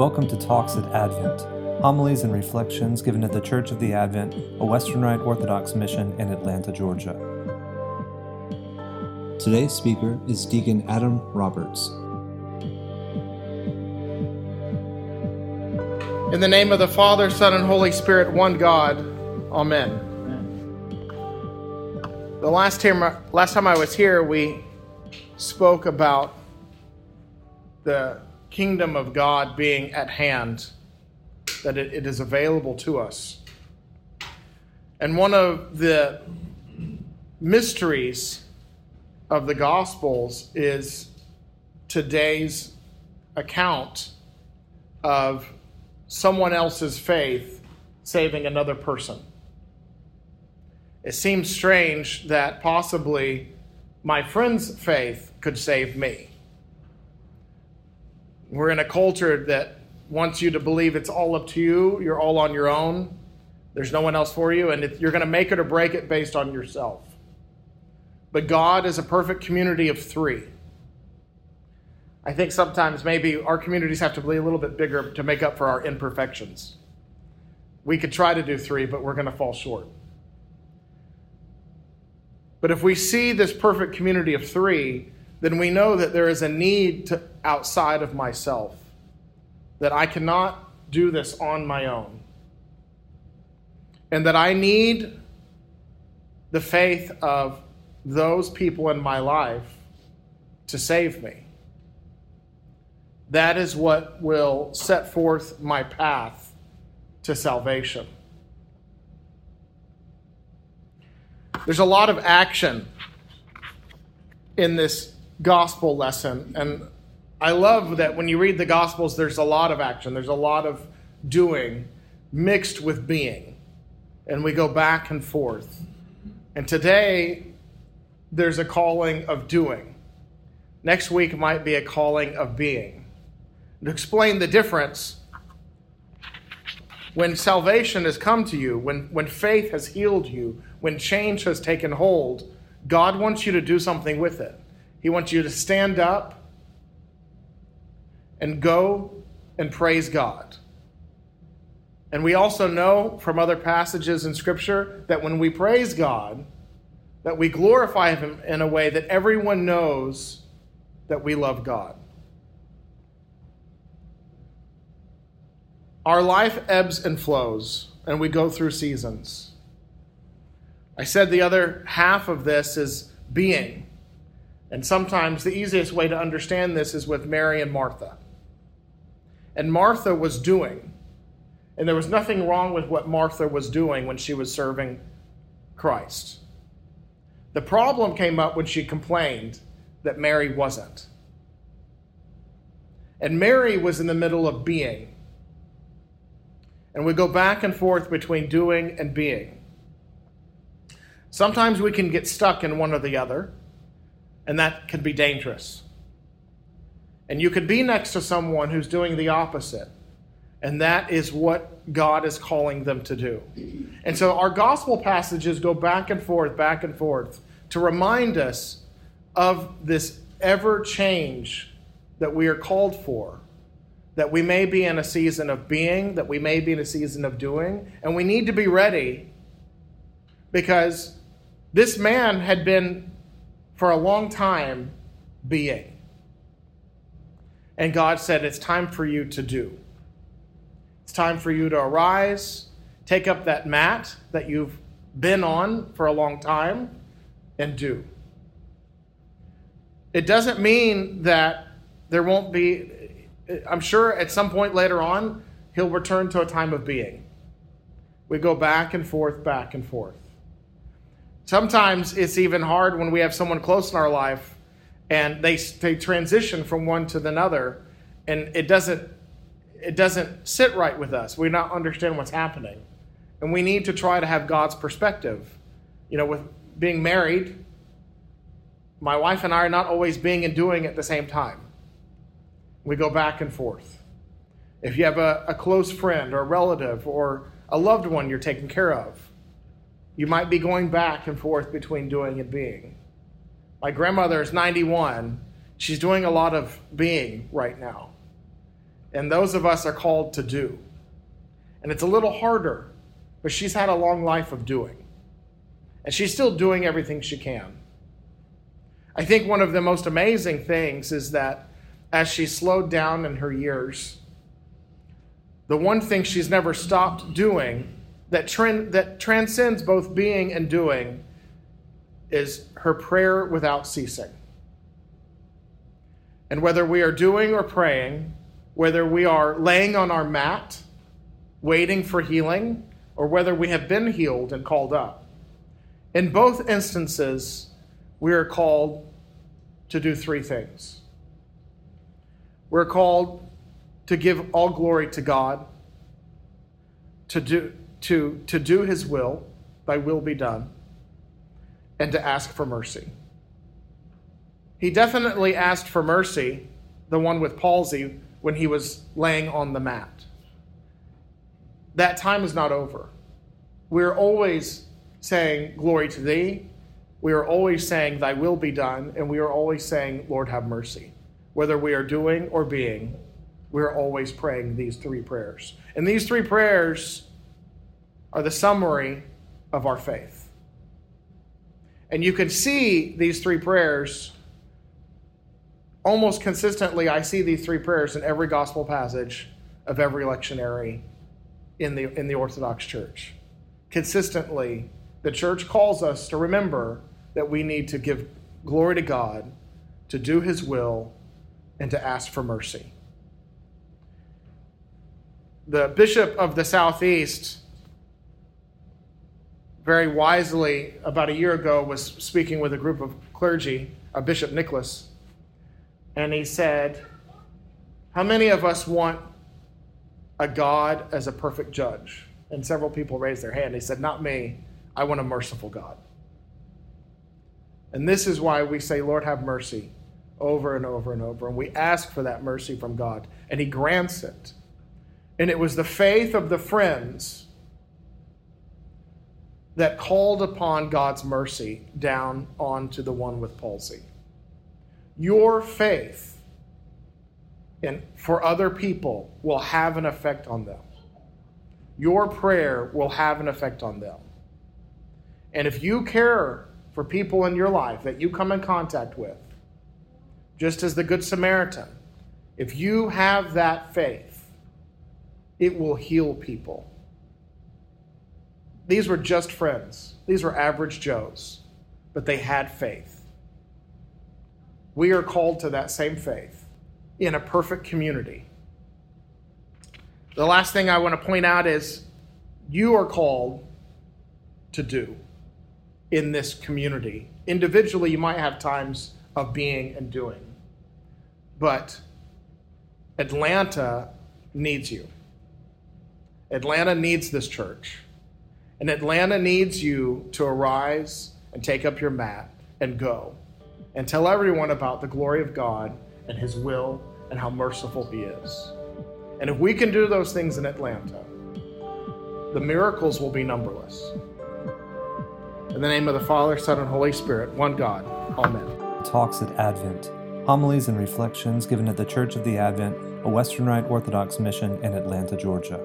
Welcome to Talks at Advent, homilies and reflections given at the Church of the Advent, a Western Rite Orthodox mission in Atlanta, Georgia. Today's speaker is Deacon Adam Roberts. In the name of the Father, Son, and Holy Spirit, one God, Amen. The last time, last time I was here, we spoke about the kingdom of God being at hand, that it, it is available to us. And one of the mysteries of the Gospels is today's account of someone else's faith saving another person. It seems strange that possibly my friend's faith could save me. We're in a culture that wants you to believe it's all up to you, you're all on your own, there's no one else for you, and you're going to make it or break it based on yourself. But God is a perfect community of three. I think sometimes maybe our communities have to be a little bit bigger to make up for our imperfections. We could try to do three, but we're going to fall short. But if we see this perfect community of three, then we know that there is a need to, outside of myself, that I cannot do this on my own, and that I need the faith of those people in my life to save me. That is what will set forth my path to salvation. There's a lot of action in this gospel lesson. And I love that when you read the gospels, there's a lot of action, there's a lot of doing mixed with being. And we go back and forth. And today, there's a calling of doing. Next week might be a calling of being. To explain the difference, when salvation has come to you, when, when faith has healed you, when change has taken hold, God wants you to do something with it. He wants you to stand up and go and praise God. And we also know from other passages in Scripture that when we praise God, that we glorify Him in a way that everyone knows that we love God. Our life ebbs and flows, and we go through seasons. I said the other half of this is being. And sometimes the easiest way to understand this is with Mary and Martha. And Martha was doing. And there was nothing wrong with what Martha was doing when she was serving Christ. The problem came up when she complained that Mary wasn't. And Mary was in the middle of being. And we go back and forth between doing and being. Sometimes we can get stuck in one or the other and that can be dangerous. And you could be next to someone who's doing the opposite. And that is what God is calling them to do. And so our gospel passages go back and forth, back and forth to remind us of this ever change that we are called for. That we may be in a season of being, that we may be in a season of doing, and we need to be ready because this man had been for a long time being. And God said, It's time for you to do. It's time for you to arise, take up that mat that you've been on for a long time, and do. It doesn't mean that there won't be, I'm sure at some point later on, he'll return to a time of being. We go back and forth, back and forth. Sometimes it's even hard when we have someone close in our life and they, they transition from one to another and it doesn't it doesn't sit right with us. We not understand what's happening. And we need to try to have God's perspective. You know, with being married, my wife and I are not always being and doing at the same time. We go back and forth. If you have a, a close friend or a relative or a loved one you're taking care of, you might be going back and forth between doing and being. My grandmother is 91. She's doing a lot of being right now. And those of us are called to do. And it's a little harder, but she's had a long life of doing. And she's still doing everything she can. I think one of the most amazing things is that as she slowed down in her years, the one thing she's never stopped doing that, trend, that transcends both being and doing is her prayer without ceasing. And whether we are doing or praying, whether we are laying on our mat, waiting for healing, or whether we have been healed and called up, in both instances, we are called to do three things. We're called to give all glory to God, to do, to, to do His will, Thy will be done, and to ask for mercy. He definitely asked for mercy, the one with palsy, when he was laying on the mat. That time is not over. We're always saying, Glory to thee. We are always saying, Thy will be done. And we are always saying, Lord, have mercy. Whether we are doing or being, we're always praying these three prayers. And these three prayers are the summary of our faith. And you can see these three prayers almost consistently. I see these three prayers in every gospel passage of every lectionary in the, in the Orthodox Church. Consistently, the church calls us to remember that we need to give glory to God, to do His will, and to ask for mercy. The bishop of the Southeast very wisely, about a year ago, was speaking with a group of clergy, a Bishop Nicholas, and he said, How many of us want a God as a perfect judge? And several people raised their hand. He said, Not me. I want a merciful God. And this is why we say, Lord, have mercy over and over and over. And we ask for that mercy from God, and He grants it. And it was the faith of the friends that called upon God's mercy down onto the one with palsy. Your faith in, for other people will have an effect on them. Your prayer will have an effect on them. And if you care for people in your life that you come in contact with, just as the Good Samaritan, if you have that faith, it will heal people. These were just friends, these were average Joes, but they had faith. We are called to that same faith in a perfect community. The last thing I want to point out is you are called to do in this community. Individually, you might have times of being and doing, but Atlanta needs you. Atlanta needs this church. And Atlanta needs you to arise and take up your mat and go and tell everyone about the glory of God and His will and how merciful He is. And if we can do those things in Atlanta, the miracles will be numberless. In the name of the Father, Son, and Holy Spirit, one God. Amen. Talks at Advent. Homilies and reflections given at the Church of the Advent, a Western Rite Orthodox mission in Atlanta, Georgia.